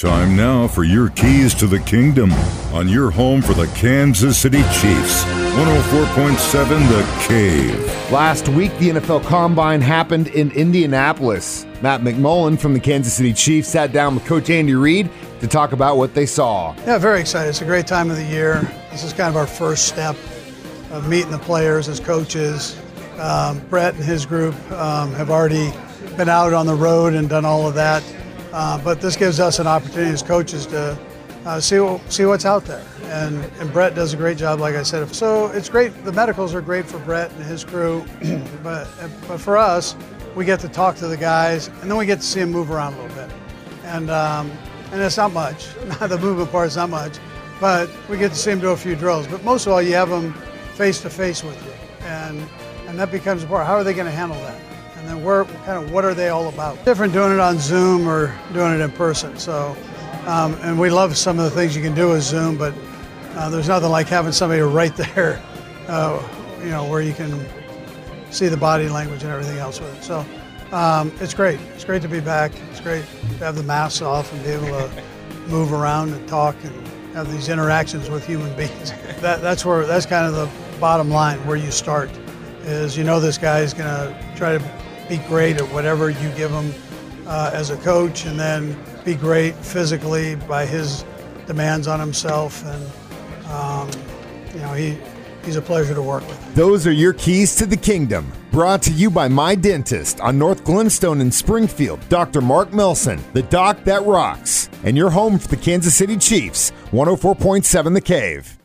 Time now for your keys to the kingdom on your home for the Kansas City Chiefs. 104.7 The Cave. Last week, the NFL Combine happened in Indianapolis. Matt McMullen from the Kansas City Chiefs sat down with Coach Andy Reid to talk about what they saw. Yeah, very excited. It's a great time of the year. This is kind of our first step of meeting the players as coaches. Um, Brett and his group um, have already been out on the road and done all of that. Uh, but this gives us an opportunity as coaches to uh, see see what's out there. And, and Brett does a great job, like I said. So it's great. The medicals are great for Brett and his crew, but but for us, we get to talk to the guys, and then we get to see them move around a little bit. And um, and it's not much. the movement part is not much, but we get to see them do a few drills. But most of all, you have them face to face with you, and and that becomes important. How are they going to handle that? And then where kind of what are they all about? Different doing it on Zoom or doing it in person. So, um, and we love some of the things you can do with Zoom, but uh, there's nothing like having somebody right there, uh, you know, where you can see the body language and everything else with it. So. Um, it's great. It's great to be back. It's great to have the masks off and be able to move around and talk and have these interactions with human beings. That, that's where that's kind of the bottom line where you start. Is you know this guy is going to try to be great at whatever you give him uh, as a coach, and then be great physically by his demands on himself. And um, you know, he he's a pleasure to work with. Those are your keys to the kingdom. Brought to you by My Dentist on North Glenstone in Springfield, Dr. Mark Milson, the doc that rocks, and your home for the Kansas City Chiefs, 104.7 The Cave.